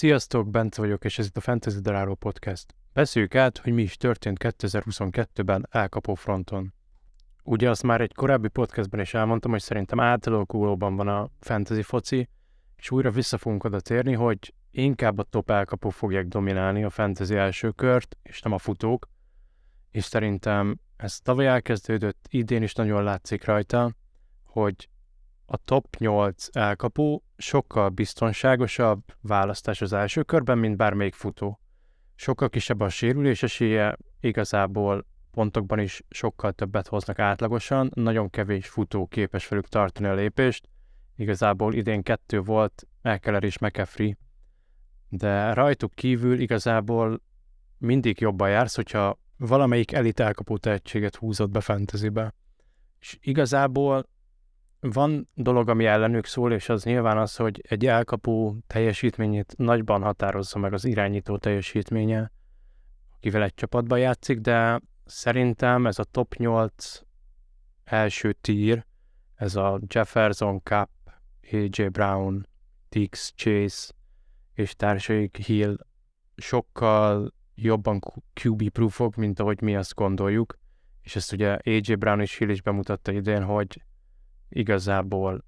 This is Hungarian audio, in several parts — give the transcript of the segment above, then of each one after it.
Sziasztok, Bence vagyok, és ez itt a Fantasy Daráló Podcast. Beszéljük át, hogy mi is történt 2022-ben elkapó fronton. Ugye azt már egy korábbi podcastben is elmondtam, hogy szerintem átalakulóban van a fantasy foci, és újra vissza fogunk oda térni, hogy inkább a top elkapók fogják dominálni a fantasy első kört, és nem a futók, és szerintem ez tavaly elkezdődött, idén is nagyon látszik rajta, hogy a top 8 elkapó sokkal biztonságosabb választás az első körben, mint bármelyik futó. Sokkal kisebb a sérülés esélye, igazából pontokban is sokkal többet hoznak átlagosan, nagyon kevés futó képes velük tartani a lépést. Igazából idén kettő volt, Ekeler és McAfee, de rajtuk kívül igazából mindig jobban jársz, hogyha valamelyik elit elkapó tehetséget húzott be fantasybe. És igazából van dolog, ami ellenük szól, és az nyilván az, hogy egy elkapó teljesítményét nagyban határozza meg az irányító teljesítménye, akivel egy csapatban játszik, de szerintem ez a top 8 első tír, ez a Jefferson Cup, AJ Brown, Dix Chase és társaik Hill sokkal jobban QB-proofok, mint ahogy mi azt gondoljuk, és ezt ugye AJ Brown és Hill is bemutatta idén, hogy igazából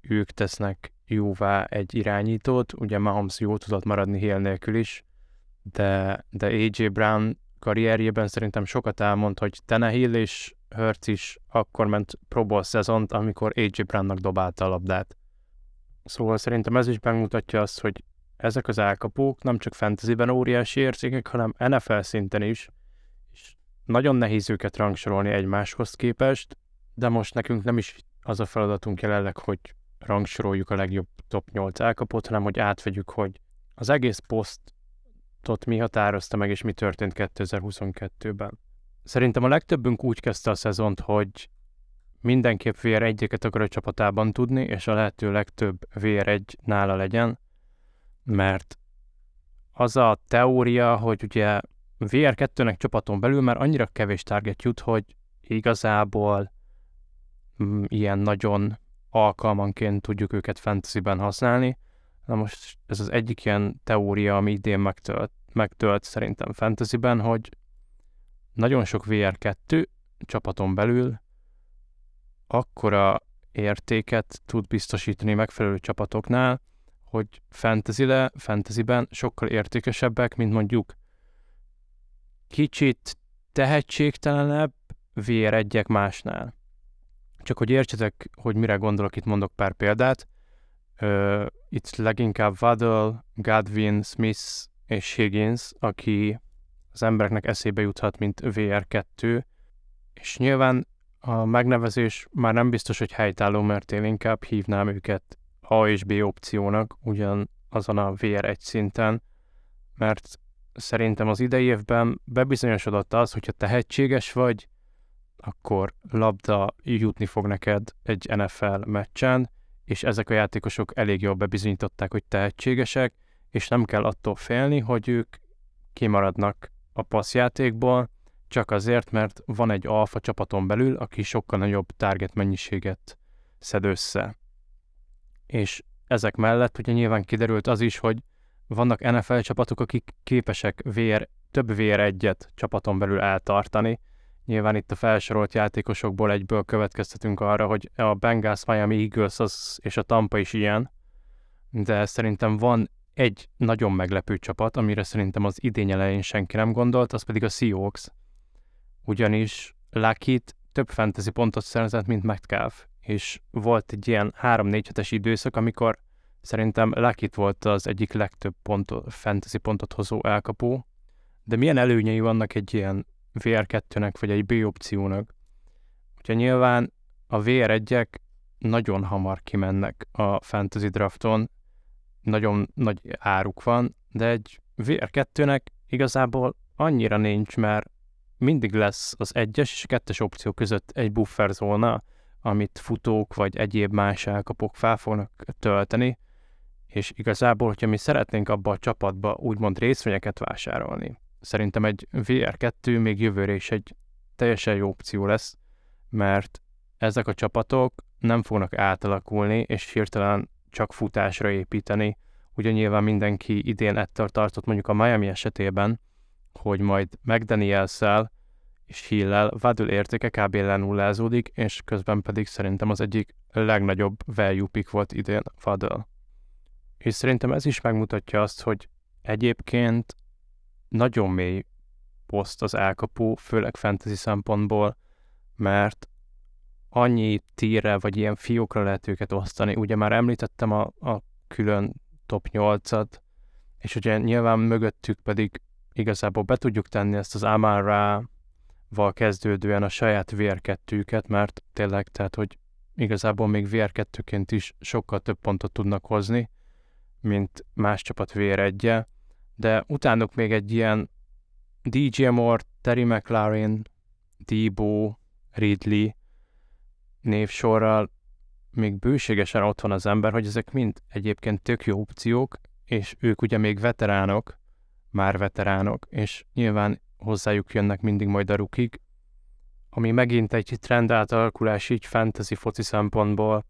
ők tesznek jóvá egy irányítót, ugye Mahomes jó tudott maradni Hill nélkül is, de, de AJ Brown karrierjében szerintem sokat elmond, hogy Tenehill és Hurts is akkor ment Pro Bowl szezont, amikor AJ Brownnak dobálta a labdát. Szóval szerintem ez is megmutatja azt, hogy ezek az elkapók nem csak fantasyben óriási értékek, hanem NFL szinten is, és nagyon nehéz őket rangsorolni egymáshoz képest, de most nekünk nem is az a feladatunk jelenleg, hogy rangsoroljuk a legjobb top 8 elkapott, hanem hogy átvegyük, hogy az egész posztot mi határozta meg, és mi történt 2022-ben. Szerintem a legtöbbünk úgy kezdte a szezont, hogy mindenképp VR1-eket akar a csapatában tudni, és a lehető legtöbb VR1 nála legyen, mert az a teória, hogy ugye VR2-nek csapaton belül már annyira kevés target jut, hogy igazából ilyen nagyon alkalmanként tudjuk őket fantasyben használni. Na most ez az egyik ilyen teória, ami idén megtölt, megtölt szerintem fantasyben, hogy nagyon sok VR2 csapaton belül akkora értéket tud biztosítani megfelelő csapatoknál, hogy fantasy-le, fantasyben sokkal értékesebbek, mint mondjuk kicsit tehetségtelenebb VR1-ek másnál. Csak hogy értsetek, hogy mire gondolok, itt mondok pár példát. Uh, itt leginkább Waddle, Godwin, Smith és Higgins, aki az embereknek eszébe juthat, mint VR2, és nyilván a megnevezés már nem biztos, hogy helytálló, mert én inkább hívnám őket A és B opciónak, ugyan azon a VR1 szinten, mert szerintem az idei évben bebizonyosodott az, hogyha tehetséges vagy, akkor labda jutni fog neked egy NFL meccsen, és ezek a játékosok elég jól bebizonyították, hogy tehetségesek, és nem kell attól félni, hogy ők kimaradnak a passzjátékból, csak azért, mert van egy alfa csapaton belül, aki sokkal nagyobb target mennyiséget szed össze. És ezek mellett ugye nyilván kiderült az is, hogy vannak NFL csapatok, akik képesek VR, több VR1-et csapaton belül eltartani, Nyilván itt a felsorolt játékosokból egyből következtetünk arra, hogy a Bengals, Miami Eagles az, és a Tampa is ilyen, de szerintem van egy nagyon meglepő csapat, amire szerintem az idény elején senki nem gondolt, az pedig a Seahawks. Ugyanis lucky több fantasy pontot szerzett, mint Metcalf, és volt egy ilyen 3-4 hetes időszak, amikor szerintem lucky volt az egyik legtöbb pontot, fantasy pontot hozó elkapó, de milyen előnyei vannak egy ilyen VR2-nek, vagy egy B opciónak. Ugye nyilván a VR1-ek nagyon hamar kimennek a fantasy drafton, nagyon nagy áruk van, de egy VR2-nek igazából annyira nincs, mert mindig lesz az egyes és kettes opció között egy buffer zóna, amit futók vagy egyéb más elkapok fel fognak tölteni, és igazából, hogyha mi szeretnénk abba a csapatba úgymond részvényeket vásárolni, szerintem egy VR2 még jövőre is egy teljesen jó opció lesz, mert ezek a csapatok nem fognak átalakulni, és hirtelen csak futásra építeni, ugye nyilván mindenki idén ettől tartott mondjuk a Miami esetében, hogy majd mcdaniels és Hill-el Vadul értéke kb. lenullázódik, és közben pedig szerintem az egyik legnagyobb value pick volt idén Vadul. És szerintem ez is megmutatja azt, hogy egyébként nagyon mély poszt az elkapó, főleg fantasy szempontból, mert annyi tírre vagy ilyen fiókra lehet őket osztani. Ugye már említettem a, a külön top 8-at, és ugye nyilván mögöttük pedig igazából be tudjuk tenni ezt az Amara val kezdődően a saját VR2-üket, mert tényleg, tehát, hogy igazából még VR2-ként is sokkal több pontot tudnak hozni, mint más csapat VR1 de utánuk még egy ilyen DJ Moore, Terry McLaren, Debo, Ridley névsorral még bőségesen ott van az ember, hogy ezek mind egyébként tök jó opciók, és ők ugye még veteránok, már veteránok, és nyilván hozzájuk jönnek mindig majd a rukik, ami megint egy trend átalakulás így fantasy foci szempontból.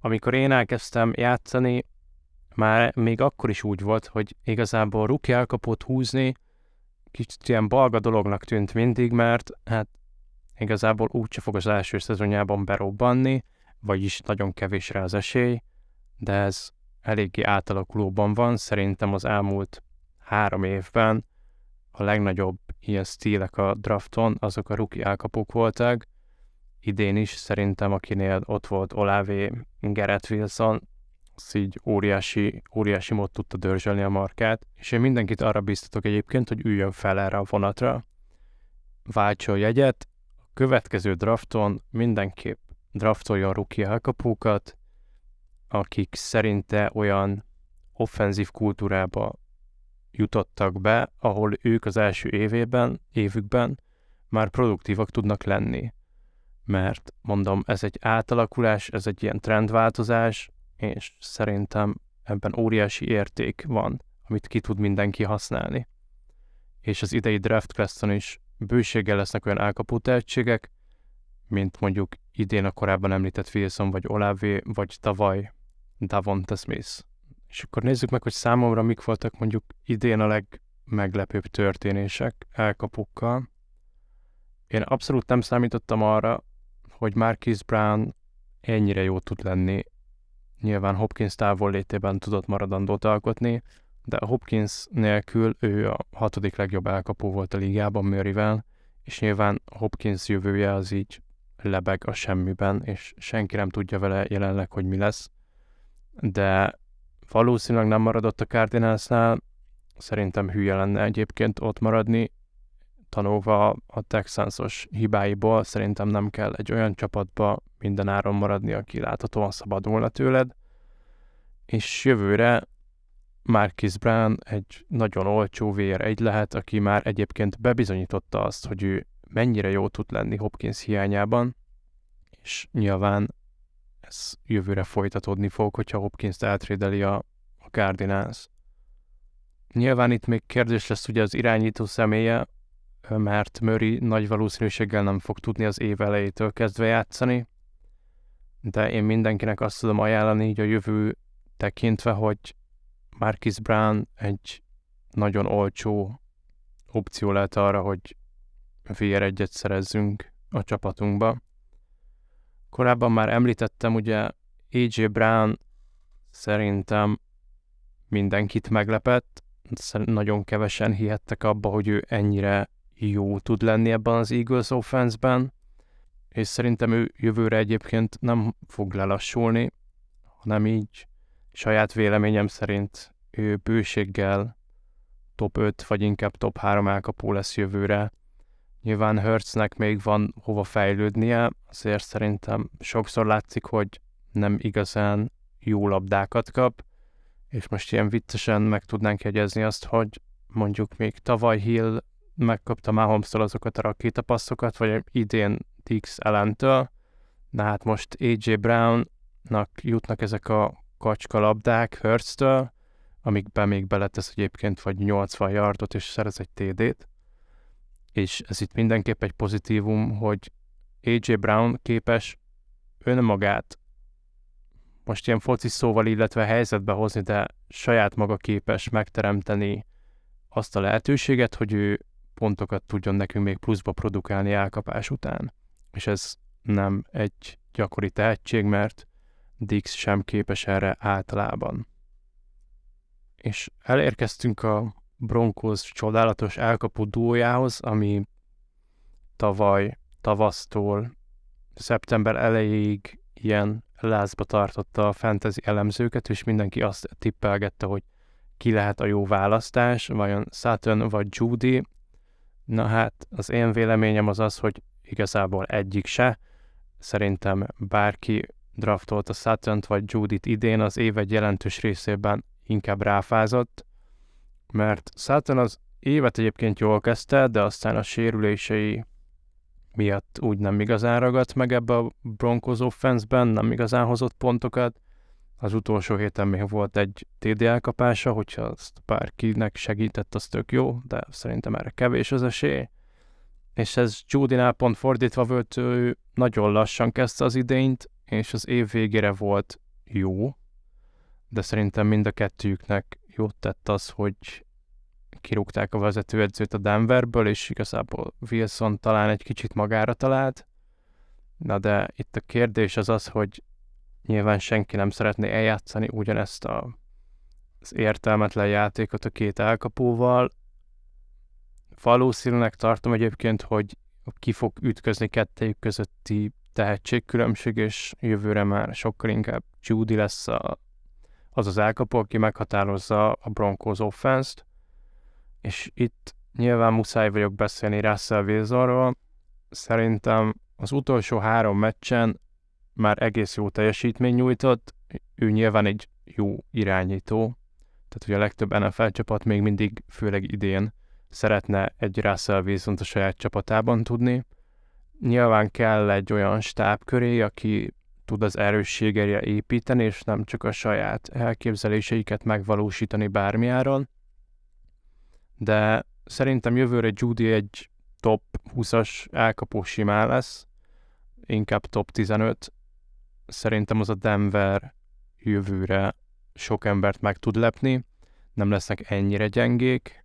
Amikor én elkezdtem játszani, már még akkor is úgy volt, hogy igazából ruki elkapott húzni kicsit ilyen balga dolognak tűnt mindig, mert hát igazából úgyse fog az első szezonjában berobbanni, vagyis nagyon kevés rá az esély, de ez eléggé átalakulóban van. Szerintem az elmúlt három évben a legnagyobb ilyen stílek a drafton, azok a rookie elkapók voltak. Idén is szerintem, akinél ott volt Olavé, Gerett Wilson, az így óriási, óriási mód tudta dörzsölni a markát, és én mindenkit arra biztatok egyébként, hogy üljön fel erre a vonatra, váltson jegyet, a következő drafton mindenképp draftoljon rookie elkapókat, akik szerinte olyan offenzív kultúrába jutottak be, ahol ők az első évében, évükben már produktívak tudnak lenni. Mert mondom, ez egy átalakulás, ez egy ilyen trendváltozás, és szerintem ebben óriási érték van, amit ki tud mindenki használni. És az idei draft classon is bőséggel lesznek olyan elkapó tehetségek, mint mondjuk idén a korábban említett Wilson, vagy Olave, vagy tavaly Davonta Smith. És akkor nézzük meg, hogy számomra mik voltak mondjuk idén a legmeglepőbb történések elkapukkal. Én abszolút nem számítottam arra, hogy Marquis Brown ennyire jó tud lenni. Nyilván Hopkins távol létében tudott maradandót alkotni, de Hopkins nélkül ő a hatodik legjobb elkapó volt a ligában Murrayvel, és nyilván Hopkins jövője az így lebeg a semmiben, és senki nem tudja vele jelenleg, hogy mi lesz. De valószínűleg nem maradott a Cardinalsnál, szerintem hülye lenne egyébként ott maradni, tanulva a Texansos hibáiból, szerintem nem kell egy olyan csapatba minden áron maradni, aki láthatóan szabadulna tőled. És jövőre Marcus Brown egy nagyon olcsó VR1 lehet, aki már egyébként bebizonyította azt, hogy ő mennyire jó tud lenni Hopkins hiányában, és nyilván ez jövőre folytatódni fog, hogyha Hopkins-t eltrédeli a, a Cardinals. Nyilván itt még kérdés lesz ugye az irányító személye, mert Murray nagy valószínűséggel nem fog tudni az év elejétől kezdve játszani, de én mindenkinek azt tudom ajánlani így a jövő tekintve, hogy Marcus Brown egy nagyon olcsó opció lehet arra, hogy VR1-et szerezzünk a csapatunkba. Korábban már említettem, ugye AJ Brown szerintem mindenkit meglepett, nagyon kevesen hihettek abba, hogy ő ennyire jó tud lenni ebben az Eagles offense-ben, és szerintem ő jövőre egyébként nem fog lelassulni, hanem így saját véleményem szerint ő bőséggel top 5, vagy inkább top 3 elkapó lesz jövőre. Nyilván Hertznek még van hova fejlődnie, azért szerintem sokszor látszik, hogy nem igazán jó labdákat kap, és most ilyen viccesen meg tudnánk jegyezni azt, hogy mondjuk még tavaly Hill megkapta mahomes azokat a rakétapasszokat, vagy idén Dix ellentől, de hát most AJ Brownnak jutnak ezek a kacska labdák Hurts-től, amikben még beletesz egyébként vagy 80 yardot és szerez egy TD-t, és ez itt mindenképp egy pozitívum, hogy AJ Brown képes önmagát most ilyen foci szóval, illetve helyzetbe hozni, de saját maga képes megteremteni azt a lehetőséget, hogy ő pontokat tudjon nekünk még pluszba produkálni elkapás után. És ez nem egy gyakori tehetség, mert Dix sem képes erre általában. És elérkeztünk a Broncos csodálatos elkapó duójához, ami tavaly tavasztól szeptember elejéig ilyen lázba tartotta a fantasy elemzőket, és mindenki azt tippelgette, hogy ki lehet a jó választás, vajon Sutton vagy Judy. Na hát, az én véleményem az az, hogy igazából egyik se. Szerintem bárki draftolt a sutton vagy Judit idén az év egy jelentős részében inkább ráfázott, mert Sutton az évet egyébként jól kezdte, de aztán a sérülései miatt úgy nem igazán ragadt meg ebbe a Broncos offense nem igazán hozott pontokat. Az utolsó héten még volt egy TD elkapása, hogyha azt bárkinek segített, az tök jó, de szerintem erre kevés az esély. És ez Judinál pont fordítva volt, ő nagyon lassan kezdte az idényt, és az év végére volt jó, de szerintem mind a kettőjüknek jót tett az, hogy kirúgták a vezetőedzőt a Denverből, és igazából Wilson talán egy kicsit magára talált. Na de itt a kérdés az az, hogy nyilván senki nem szeretné eljátszani ugyanezt a, az értelmetlen játékot a két elkapóval. Valószínűleg tartom egyébként, hogy ki fog ütközni kettejük közötti tehetségkülönbség, és jövőre már sokkal inkább Judy lesz a, az az elkapó, aki meghatározza a Broncos offense-t és itt nyilván muszáj vagyok beszélni Russell Wilsonról. Szerintem az utolsó három meccsen már egész jó teljesítmény nyújtott, ő nyilván egy jó irányító, tehát hogy a legtöbb NFL csapat még mindig, főleg idén, szeretne egy Russell wilson a saját csapatában tudni. Nyilván kell egy olyan stáb köré, aki tud az erősségeire építeni, és nem csak a saját elképzeléseiket megvalósítani bármiáron de szerintem jövőre Judy egy top 20-as elkapó simán lesz, inkább top 15. Szerintem az a Denver jövőre sok embert meg tud lepni, nem lesznek ennyire gyengék,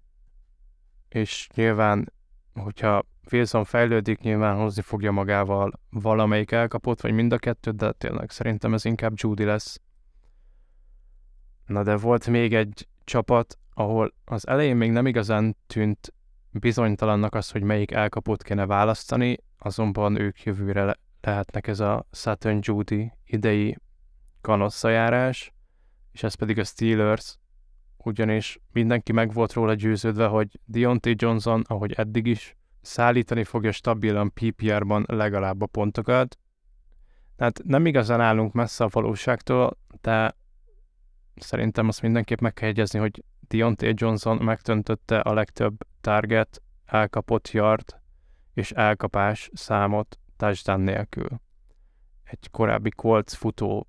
és nyilván, hogyha Wilson fejlődik, nyilván hozni fogja magával valamelyik elkapott, vagy mind a kettőt, de tényleg szerintem ez inkább Judy lesz. Na de volt még egy csapat, ahol az elején még nem igazán tűnt bizonytalannak az, hogy melyik elkapót kéne választani, azonban ők jövőre lehetnek ez a Saturn Judy idei kanosszajárás, és ez pedig a Steelers, ugyanis mindenki meg volt róla győződve, hogy Deontay Johnson, ahogy eddig is, szállítani fogja stabilan PPR-ban legalább a pontokat. Tehát nem igazán állunk messze a valóságtól, de szerintem azt mindenképp meg kell jegyezni, hogy Deontay Johnson megtöntötte a legtöbb target, elkapott yard és elkapás számot touchdown nélkül. Egy korábbi Colts futó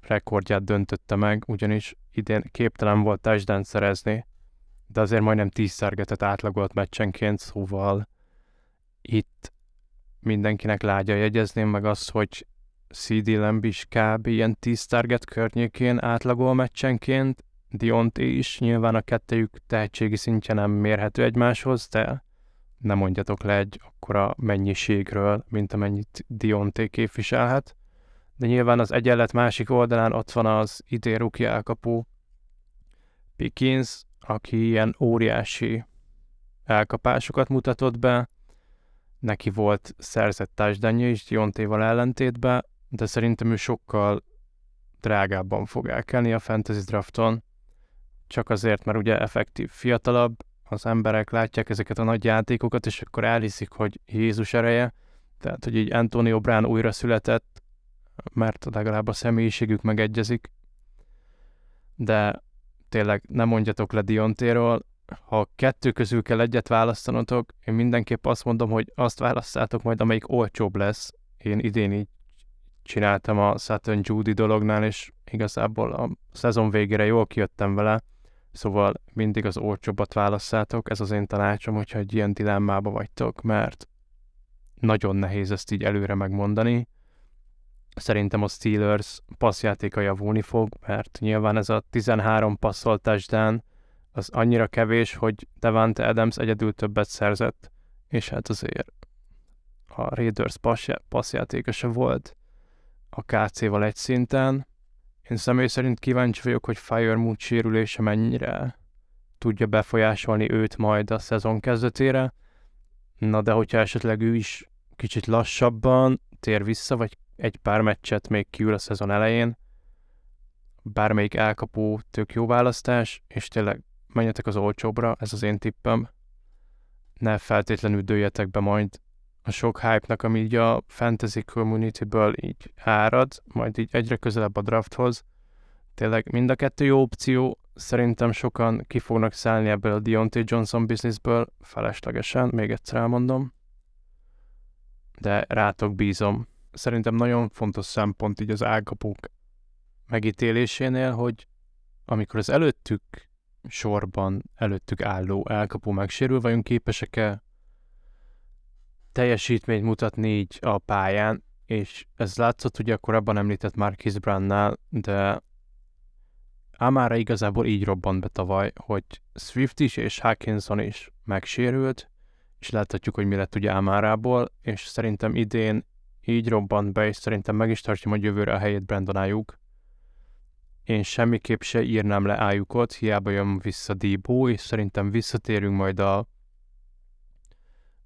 rekordját döntötte meg, ugyanis idén képtelen volt touchdown szerezni, de azért majdnem 10 targetet átlagolt meccsenként, szóval itt mindenkinek lágya jegyezném meg azt, hogy CD Lamb is kb. ilyen 10 target környékén átlagol meccsenként, Dionté is, nyilván a kettejük tehetségi szintje nem mérhető egymáshoz, de nem mondjatok le egy akkora mennyiségről, mint amennyit Dionté képviselhet. De nyilván az egyenlet másik oldalán ott van az idén rookie elkapó Pickens, aki ilyen óriási elkapásokat mutatott be, neki volt szerzett társadalja is Diontéval ellentétben, de szerintem ő sokkal drágábban fog elkelni a fantasy drafton, csak azért, mert ugye effektív fiatalabb, az emberek látják ezeket a nagy játékokat, és akkor elhiszik, hogy Jézus ereje, tehát, hogy így Antonio Brown újra született, mert legalább a személyiségük megegyezik, de tényleg nem mondjatok le Diontéról, ha kettő közül kell egyet választanotok, én mindenképp azt mondom, hogy azt választátok majd, amelyik olcsóbb lesz. Én idén így csináltam a Saturn Judy dolognál, és igazából a szezon végére jól kijöttem vele, Szóval mindig az olcsóbbat válasszátok, ez az én tanácsom, hogyha egy ilyen dilemmába vagytok, mert nagyon nehéz ezt így előre megmondani. szerintem a Steelers passzjátéka javulni fog, mert nyilván ez a 13 passzoltás Dan az annyira kevés, hogy Devante Adams egyedül többet szerzett, és hát azért a Raiders passzjátéka se volt a KC-val egy szinten. Én személy szerint kíváncsi vagyok, hogy Firemood sérülése mennyire tudja befolyásolni őt majd a szezon kezdetére. Na de hogyha esetleg ő is kicsit lassabban tér vissza, vagy egy pár meccset még kiül a szezon elején, bármelyik elkapó tök jó választás, és tényleg menjetek az olcsóbra, ez az én tippem. Ne feltétlenül dőljetek be majd a sok hype-nak, ami így a fantasy community-ből így árad, majd így egyre közelebb a drafthoz. Tényleg mind a kettő jó opció, szerintem sokan ki fognak szállni ebből a Deontay Johnson businessből feleslegesen, még egyszer elmondom. De rátok bízom. Szerintem nagyon fontos szempont így az elkapók megítélésénél, hogy amikor az előttük sorban, előttük álló elkapó megsérül, vagyunk képesek-e teljesítményt mutatni így a pályán, és ez látszott ugye a korábban említett Marquis Brannál, de Amára igazából így robbant be tavaly, hogy Swift is és Hawkinson is megsérült, és láthatjuk, hogy mi lett ugye Amárából, és szerintem idén így robbant be, és szerintem meg is tartja majd jövőre a helyét Brandon Ayuk. Én semmiképp se írnám le Ayukot, hiába jön vissza Debo, és szerintem visszatérünk majd a,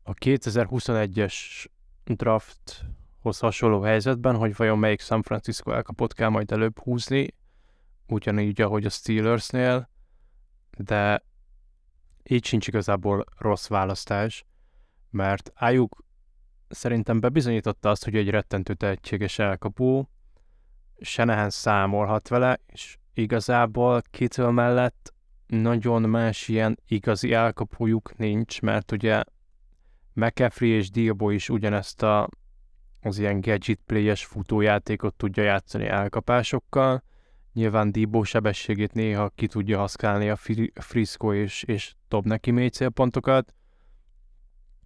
a 2021-es drafthoz hasonló helyzetben, hogy vajon melyik San Francisco elkapott kell majd előbb húzni, ugyanígy, ahogy a Steelersnél, de így sincs igazából rossz választás, mert Ayuk szerintem bebizonyította azt, hogy egy rettentő tehetséges elkapó, Senehen számolhat vele, és igazából Kittle mellett nagyon más ilyen igazi elkapójuk nincs, mert ugye McCaffrey és Diabo is ugyanezt a, az ilyen gadget play-es futójátékot tudja játszani elkapásokkal, Nyilván Dibó sebességét néha ki tudja használni a Frisco és, és dob neki mély célpontokat,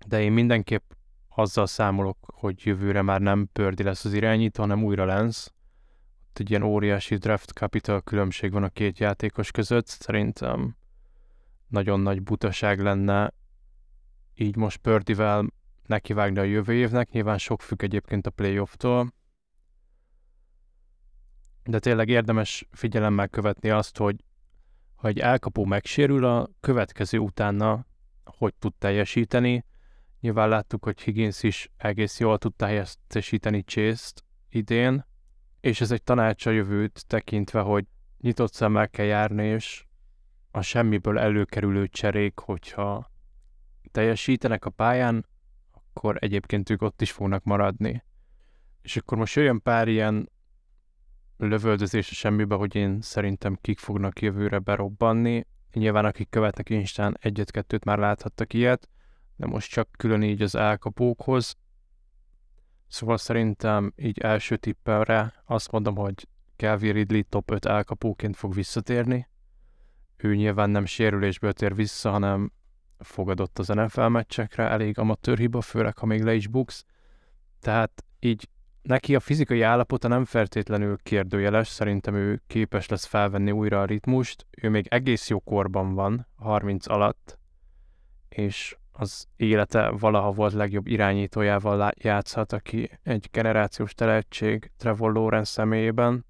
de én mindenképp azzal számolok, hogy jövőre már nem Pördi lesz az irányító, hanem újra Lenz. Ott egy ilyen óriási draft capital különbség van a két játékos között. Szerintem nagyon nagy butaság lenne így most Pördivel nekivágni a jövő évnek. Nyilván sok függ egyébként a playoff-tól, de tényleg érdemes figyelemmel követni azt, hogy ha egy elkapó megsérül, a következő utána hogy tud teljesíteni. Nyilván láttuk, hogy Higgins is egész jól tudta helyettesíteni Chase-t idén, és ez egy tanács a jövőt tekintve, hogy nyitott szemmel kell járni, és a semmiből előkerülő cserék, hogyha teljesítenek a pályán, akkor egyébként ők ott is fognak maradni. És akkor most jöjjön pár ilyen lövöldözés a semmibe, hogy én szerintem kik fognak jövőre berobbanni. Nyilván akik követnek Instán egyet-kettőt már láthattak ilyet, de most csak külön így az elkapókhoz. Szóval szerintem így első tippelre azt mondom, hogy Calvin Ridley top 5 elkapóként fog visszatérni. Ő nyilván nem sérülésből tér vissza, hanem fogadott az NFL meccsekre, elég amatőr hiba, főleg ha még le is buksz. Tehát így neki a fizikai állapota nem feltétlenül kérdőjeles, szerintem ő képes lesz felvenni újra a ritmust, ő még egész jó korban van, 30 alatt, és az élete valaha volt legjobb irányítójával játszhat, aki egy generációs tehetség Trevor Lawrence személyében,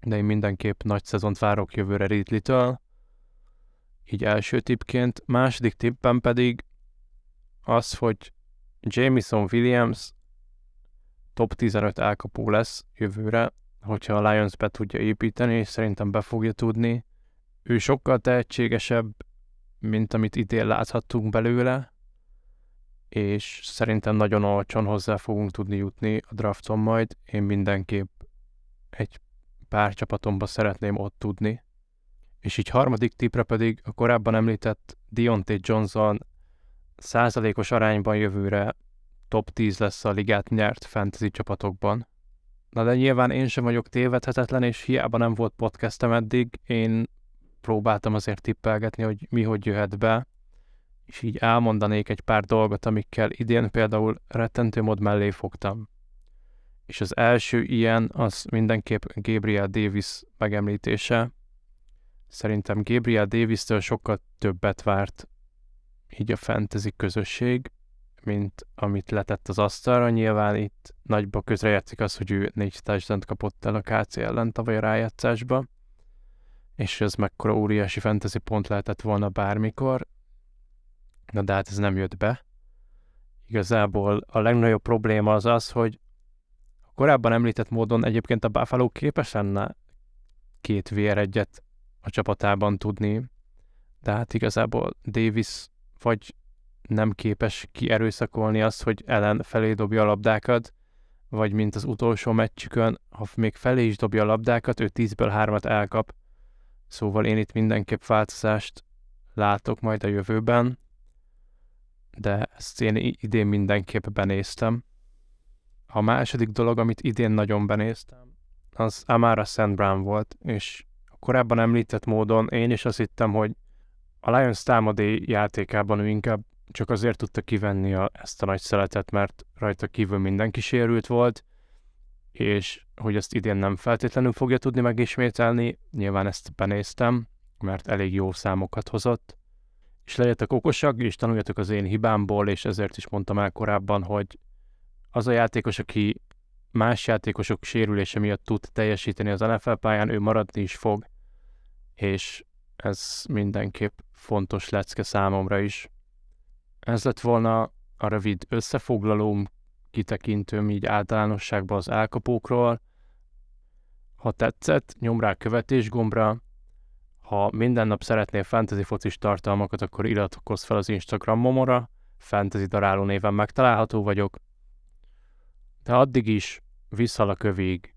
de én mindenképp nagy szezont várok jövőre Ridley-től, így első tippként. Második tippem pedig az, hogy Jameson Williams top 15 elkapó lesz jövőre, hogyha a Lions be tudja építeni, és szerintem be fogja tudni. Ő sokkal tehetségesebb, mint amit idén láthattunk belőle, és szerintem nagyon olcsón hozzá fogunk tudni jutni a drafton majd. Én mindenképp egy pár csapatomba szeretném ott tudni. És így harmadik tipre pedig a korábban említett Deontay Johnson százalékos arányban jövőre top 10 lesz a ligát nyert fantasy csapatokban. Na de nyilván én sem vagyok tévedhetetlen, és hiába nem volt podcastem eddig, én próbáltam azért tippelgetni, hogy mi hogy jöhet be, és így elmondanék egy pár dolgot, amikkel idén például rettentő mód mellé fogtam. és az első ilyen az mindenképp Gabriel Davis megemlítése. Szerintem Gabriel Davis-től sokkal többet várt így a fantasy közösség, mint amit letett az asztalra. Nyilván itt nagyba közrejátszik az, hogy ő négy touchdown kapott el a KC ellen tavaly a rájátszásba, és ez mekkora óriási fantasy pont lehetett volna bármikor, na de hát ez nem jött be. Igazából a legnagyobb probléma az az, hogy korábban említett módon egyébként a Buffalo képes lenne két VR egyet a csapatában tudni, de hát igazából Davis vagy nem képes kierőszakolni azt, hogy ellen felé dobja a labdákat, vagy mint az utolsó meccsükön, ha még felé is dobja a labdákat, ő 10-ből 3-at elkap. Szóval én itt mindenképp változást látok majd a jövőben, de ezt én idén mindenképp benéztem. A második dolog, amit idén nagyon benéztem, az Amara St. Brown volt, és korábban említett módon én is azt hittem, hogy a Lions támadé játékában ő inkább csak azért tudta kivenni a, ezt a nagy szeletet, mert rajta kívül mindenki sérült volt, és hogy ezt idén nem feltétlenül fogja tudni megismételni, nyilván ezt benéztem, mert elég jó számokat hozott, és legyetek okosak, és tanuljatok az én hibámból, és ezért is mondtam el korábban, hogy az a játékos, aki más játékosok sérülése miatt tud teljesíteni az NFL pályán, ő maradni is fog, és ez mindenképp fontos lecke számomra is. Ez lett volna a rövid összefoglalóm, kitekintőm így általánosságban az elkapókról. Ha tetszett, nyom rá követés gombra. Ha minden nap szeretnél fantasy focis tartalmakat, akkor iratkozz fel az Instagramomra, fantasy daráló néven megtalálható vagyok de addig is visszal a kövig.